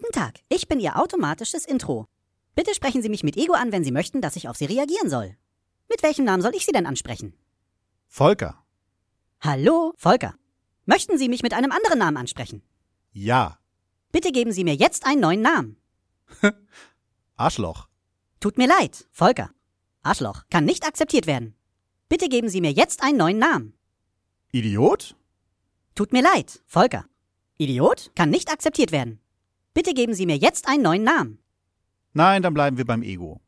Guten Tag, ich bin Ihr automatisches Intro. Bitte sprechen Sie mich mit Ego an, wenn Sie möchten, dass ich auf Sie reagieren soll. Mit welchem Namen soll ich Sie denn ansprechen? Volker. Hallo, Volker. Möchten Sie mich mit einem anderen Namen ansprechen? Ja. Bitte geben Sie mir jetzt einen neuen Namen. Arschloch. Tut mir leid, Volker. Arschloch kann nicht akzeptiert werden. Bitte geben Sie mir jetzt einen neuen Namen. Idiot? Tut mir leid, Volker. Idiot kann nicht akzeptiert werden. Bitte geben Sie mir jetzt einen neuen Namen. Nein, dann bleiben wir beim Ego.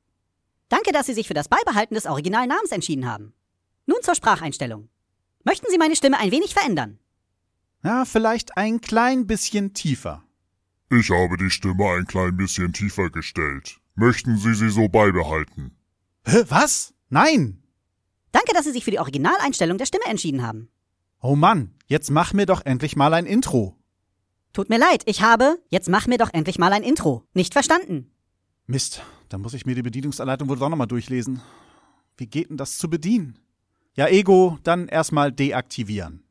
Danke, dass Sie sich für das Beibehalten des Originalnamens entschieden haben. Nun zur Spracheinstellung. Möchten Sie meine Stimme ein wenig verändern? Ja, vielleicht ein klein bisschen tiefer. Ich habe die Stimme ein klein bisschen tiefer gestellt. Möchten Sie sie so beibehalten? Hä, was? Nein! Danke, dass Sie sich für die Originaleinstellung der Stimme entschieden haben. Oh Mann, jetzt mach mir doch endlich mal ein Intro. Tut mir leid, ich habe, jetzt mach mir doch endlich mal ein Intro. Nicht verstanden. Mist, da muss ich mir die Bedienungsanleitung wohl doch nochmal durchlesen. Wie geht denn das zu bedienen? Ja, Ego, dann erstmal deaktivieren.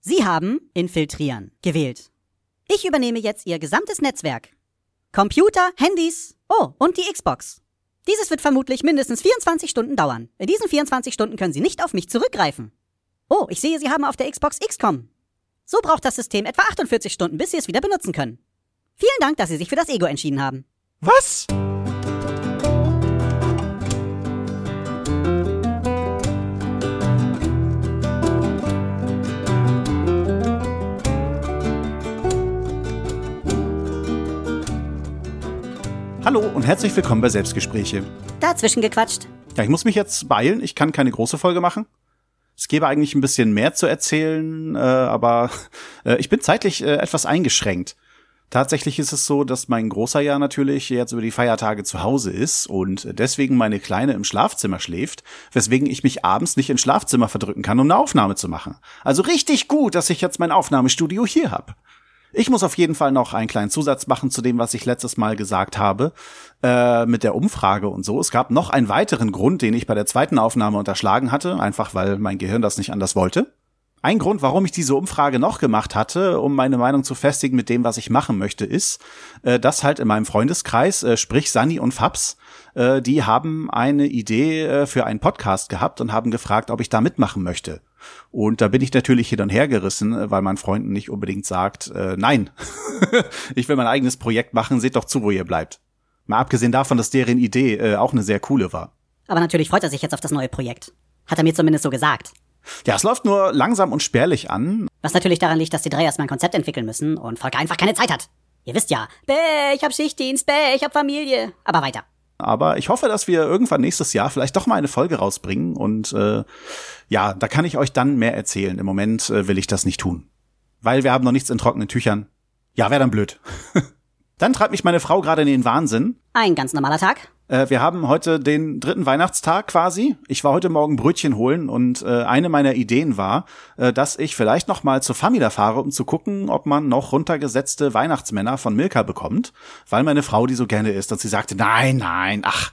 Sie haben infiltrieren gewählt. Ich übernehme jetzt Ihr gesamtes Netzwerk. Computer, Handys, oh, und die Xbox. Dieses wird vermutlich mindestens 24 Stunden dauern. In diesen 24 Stunden können Sie nicht auf mich zurückgreifen. Oh, ich sehe, Sie haben auf der Xbox XCOM. So braucht das System etwa 48 Stunden, bis Sie es wieder benutzen können. Vielen Dank, dass Sie sich für das Ego entschieden haben. Was? Hallo und herzlich willkommen bei Selbstgespräche. Dazwischen gequatscht. Ja, ich muss mich jetzt beeilen, ich kann keine große Folge machen. Es gäbe eigentlich ein bisschen mehr zu erzählen, äh, aber äh, ich bin zeitlich äh, etwas eingeschränkt. Tatsächlich ist es so, dass mein großer ja natürlich jetzt über die Feiertage zu Hause ist und deswegen meine Kleine im Schlafzimmer schläft, weswegen ich mich abends nicht ins Schlafzimmer verdrücken kann, um eine Aufnahme zu machen. Also richtig gut, dass ich jetzt mein Aufnahmestudio hier hab. Ich muss auf jeden Fall noch einen kleinen Zusatz machen zu dem, was ich letztes Mal gesagt habe, äh, mit der Umfrage und so. Es gab noch einen weiteren Grund, den ich bei der zweiten Aufnahme unterschlagen hatte, einfach weil mein Gehirn das nicht anders wollte. Ein Grund, warum ich diese Umfrage noch gemacht hatte, um meine Meinung zu festigen mit dem, was ich machen möchte, ist, äh, dass halt in meinem Freundeskreis, äh, sprich Sunny und Fabs, äh, die haben eine Idee äh, für einen Podcast gehabt und haben gefragt, ob ich da mitmachen möchte. Und da bin ich natürlich hin und her gerissen, äh, weil mein Freund nicht unbedingt sagt, äh, nein, ich will mein eigenes Projekt machen, seht doch zu, wo ihr bleibt. Mal abgesehen davon, dass deren Idee äh, auch eine sehr coole war. Aber natürlich freut er sich jetzt auf das neue Projekt. Hat er mir zumindest so gesagt. Ja, es läuft nur langsam und spärlich an. Was natürlich daran liegt, dass die drei erstmal ein Konzept entwickeln müssen und Volker einfach keine Zeit hat. Ihr wisst ja, bäh, ich hab Schichtdienst, bäh, ich hab Familie. Aber weiter. Aber ich hoffe, dass wir irgendwann nächstes Jahr vielleicht doch mal eine Folge rausbringen. Und äh, ja, da kann ich euch dann mehr erzählen. Im Moment äh, will ich das nicht tun. Weil wir haben noch nichts in trockenen Tüchern. Ja, wäre dann blöd. dann treibt mich meine Frau gerade in den Wahnsinn. Ein ganz normaler Tag. Äh, wir haben heute den dritten Weihnachtstag quasi. Ich war heute Morgen Brötchen holen und äh, eine meiner Ideen war, äh, dass ich vielleicht noch mal zur Famila fahre, um zu gucken, ob man noch runtergesetzte Weihnachtsmänner von Milka bekommt, weil meine Frau die so gerne isst und sie sagte, nein, nein, ach,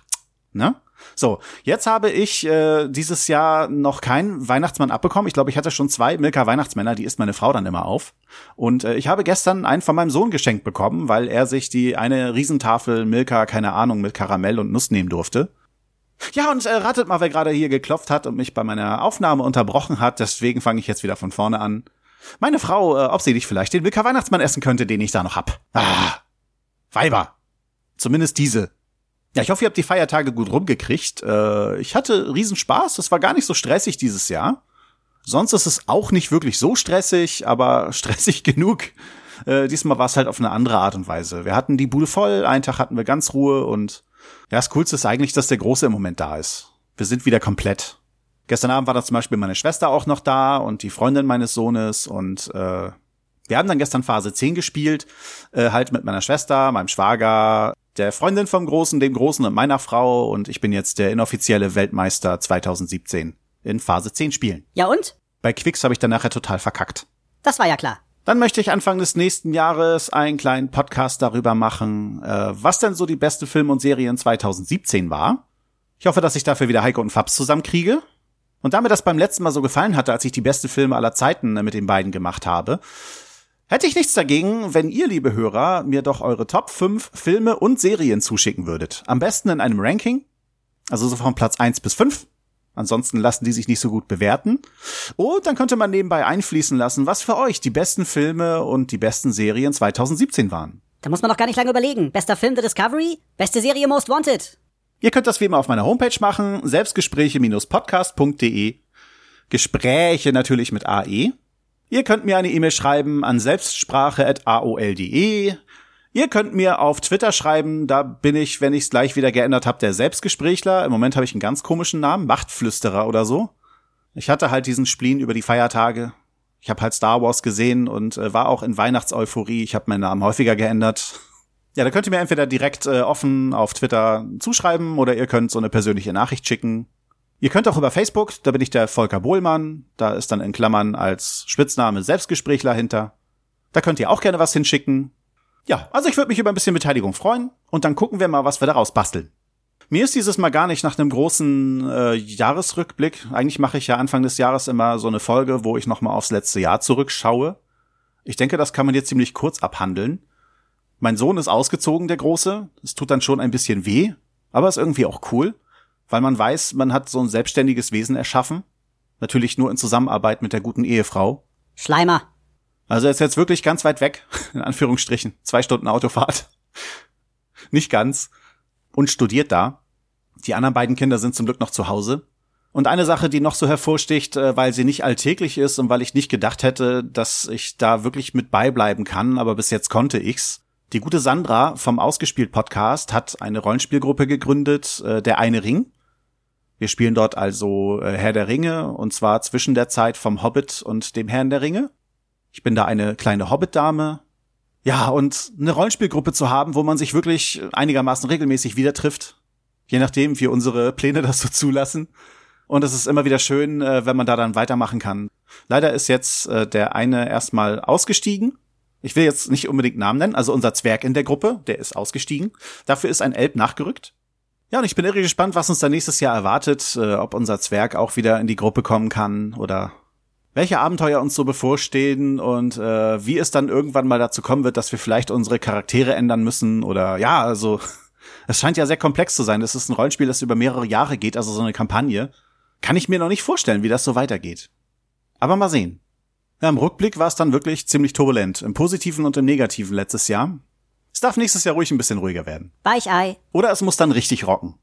ne? So, jetzt habe ich äh, dieses Jahr noch keinen Weihnachtsmann abbekommen. Ich glaube, ich hatte schon zwei Milka Weihnachtsmänner, die isst meine Frau dann immer auf. Und äh, ich habe gestern einen von meinem Sohn geschenkt bekommen, weil er sich die eine Riesentafel Milka, keine Ahnung, mit Karamell und Nuss nehmen durfte. Ja, und äh, ratet mal, wer gerade hier geklopft hat und mich bei meiner Aufnahme unterbrochen hat. Deswegen fange ich jetzt wieder von vorne an. Meine Frau, äh, ob sie nicht vielleicht den Milka Weihnachtsmann essen könnte, den ich da noch hab. Ah, Weiber. Zumindest diese. Ja, ich hoffe, ihr habt die Feiertage gut rumgekriegt. Äh, ich hatte Riesenspaß. Es war gar nicht so stressig dieses Jahr. Sonst ist es auch nicht wirklich so stressig, aber stressig genug. Äh, diesmal war es halt auf eine andere Art und Weise. Wir hatten die Bude voll, einen Tag hatten wir ganz Ruhe und ja, das Coolste ist eigentlich, dass der Große im Moment da ist. Wir sind wieder komplett. Gestern Abend war da zum Beispiel meine Schwester auch noch da und die Freundin meines Sohnes und äh, wir haben dann gestern Phase 10 gespielt, äh, halt mit meiner Schwester, meinem Schwager, der Freundin vom Großen, dem Großen und meiner Frau und ich bin jetzt der inoffizielle Weltmeister 2017 in Phase 10 Spielen. Ja und? Bei Quicks habe ich dann nachher total verkackt. Das war ja klar. Dann möchte ich Anfang des nächsten Jahres einen kleinen Podcast darüber machen, äh, was denn so die beste Film und Serien 2017 war. Ich hoffe, dass ich dafür wieder Heiko und Fabs zusammenkriege. Und da mir das beim letzten Mal so gefallen hatte, als ich die beste Filme aller Zeiten äh, mit den beiden gemacht habe, Hätte ich nichts dagegen, wenn ihr, liebe Hörer, mir doch eure Top 5 Filme und Serien zuschicken würdet. Am besten in einem Ranking, also so von Platz 1 bis 5. Ansonsten lassen die sich nicht so gut bewerten. Und dann könnte man nebenbei einfließen lassen, was für euch die besten Filme und die besten Serien 2017 waren. Da muss man doch gar nicht lange überlegen. Bester Film The Discovery, beste Serie Most Wanted. Ihr könnt das wie immer auf meiner Homepage machen, selbstgespräche-podcast.de. Gespräche natürlich mit AE. Ihr könnt mir eine E-Mail schreiben an selbstsprache.aol.de. Ihr könnt mir auf Twitter schreiben, da bin ich, wenn ich es gleich wieder geändert habe, der Selbstgesprächler. Im Moment habe ich einen ganz komischen Namen, Machtflüsterer oder so. Ich hatte halt diesen Spleen über die Feiertage. Ich habe halt Star Wars gesehen und äh, war auch in Weihnachtseuphorie. Ich habe meinen Namen häufiger geändert. Ja, da könnt ihr mir entweder direkt äh, offen auf Twitter zuschreiben oder ihr könnt so eine persönliche Nachricht schicken. Ihr könnt auch über Facebook, da bin ich der Volker Bohlmann, da ist dann in Klammern als Spitzname Selbstgesprächler hinter. Da könnt ihr auch gerne was hinschicken. Ja, also ich würde mich über ein bisschen Beteiligung freuen und dann gucken wir mal, was wir daraus basteln. Mir ist dieses Mal gar nicht nach einem großen äh, Jahresrückblick. Eigentlich mache ich ja Anfang des Jahres immer so eine Folge, wo ich nochmal aufs letzte Jahr zurückschaue. Ich denke, das kann man jetzt ziemlich kurz abhandeln. Mein Sohn ist ausgezogen, der Große. Es tut dann schon ein bisschen weh, aber ist irgendwie auch cool, weil man weiß, man hat so ein selbstständiges Wesen erschaffen. Natürlich nur in Zusammenarbeit mit der guten Ehefrau. Schleimer. Also er ist jetzt wirklich ganz weit weg, in Anführungsstrichen. Zwei Stunden Autofahrt. Nicht ganz. Und studiert da. Die anderen beiden Kinder sind zum Glück noch zu Hause. Und eine Sache, die noch so hervorsticht, äh, weil sie nicht alltäglich ist und weil ich nicht gedacht hätte, dass ich da wirklich mit beibleiben kann, aber bis jetzt konnte ich's. Die gute Sandra vom Ausgespielt Podcast hat eine Rollenspielgruppe gegründet, äh, der eine Ring. Wir spielen dort also äh, Herr der Ringe und zwar zwischen der Zeit vom Hobbit und dem Herrn der Ringe. Ich bin da eine kleine Hobbit-Dame. Ja, und eine Rollenspielgruppe zu haben, wo man sich wirklich einigermaßen regelmäßig wieder trifft. Je nachdem, wie unsere Pläne das so zulassen. Und es ist immer wieder schön, äh, wenn man da dann weitermachen kann. Leider ist jetzt äh, der eine erstmal ausgestiegen. Ich will jetzt nicht unbedingt Namen nennen, also unser Zwerg in der Gruppe, der ist ausgestiegen. Dafür ist ein Elb nachgerückt. Ja, und ich bin irre gespannt, was uns da nächstes Jahr erwartet, äh, ob unser Zwerg auch wieder in die Gruppe kommen kann oder welche Abenteuer uns so bevorstehen und äh, wie es dann irgendwann mal dazu kommen wird, dass wir vielleicht unsere Charaktere ändern müssen oder ja, also es scheint ja sehr komplex zu sein. Das ist ein Rollenspiel, das über mehrere Jahre geht, also so eine Kampagne. Kann ich mir noch nicht vorstellen, wie das so weitergeht. Aber mal sehen. Ja, im Rückblick war es dann wirklich ziemlich turbulent, im positiven und im negativen letztes Jahr. Es darf nächstes Jahr ruhig ein bisschen ruhiger werden. Weichei. Oder es muss dann richtig rocken.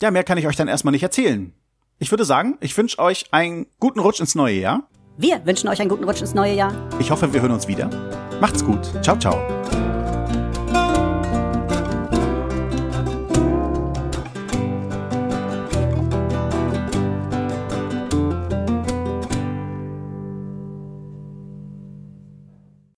Ja, mehr kann ich euch dann erstmal nicht erzählen. Ich würde sagen, ich wünsche euch einen guten Rutsch ins neue Jahr. Wir wünschen euch einen guten Rutsch ins neue Jahr. Ich hoffe, wir hören uns wieder. Macht's gut. Ciao, ciao.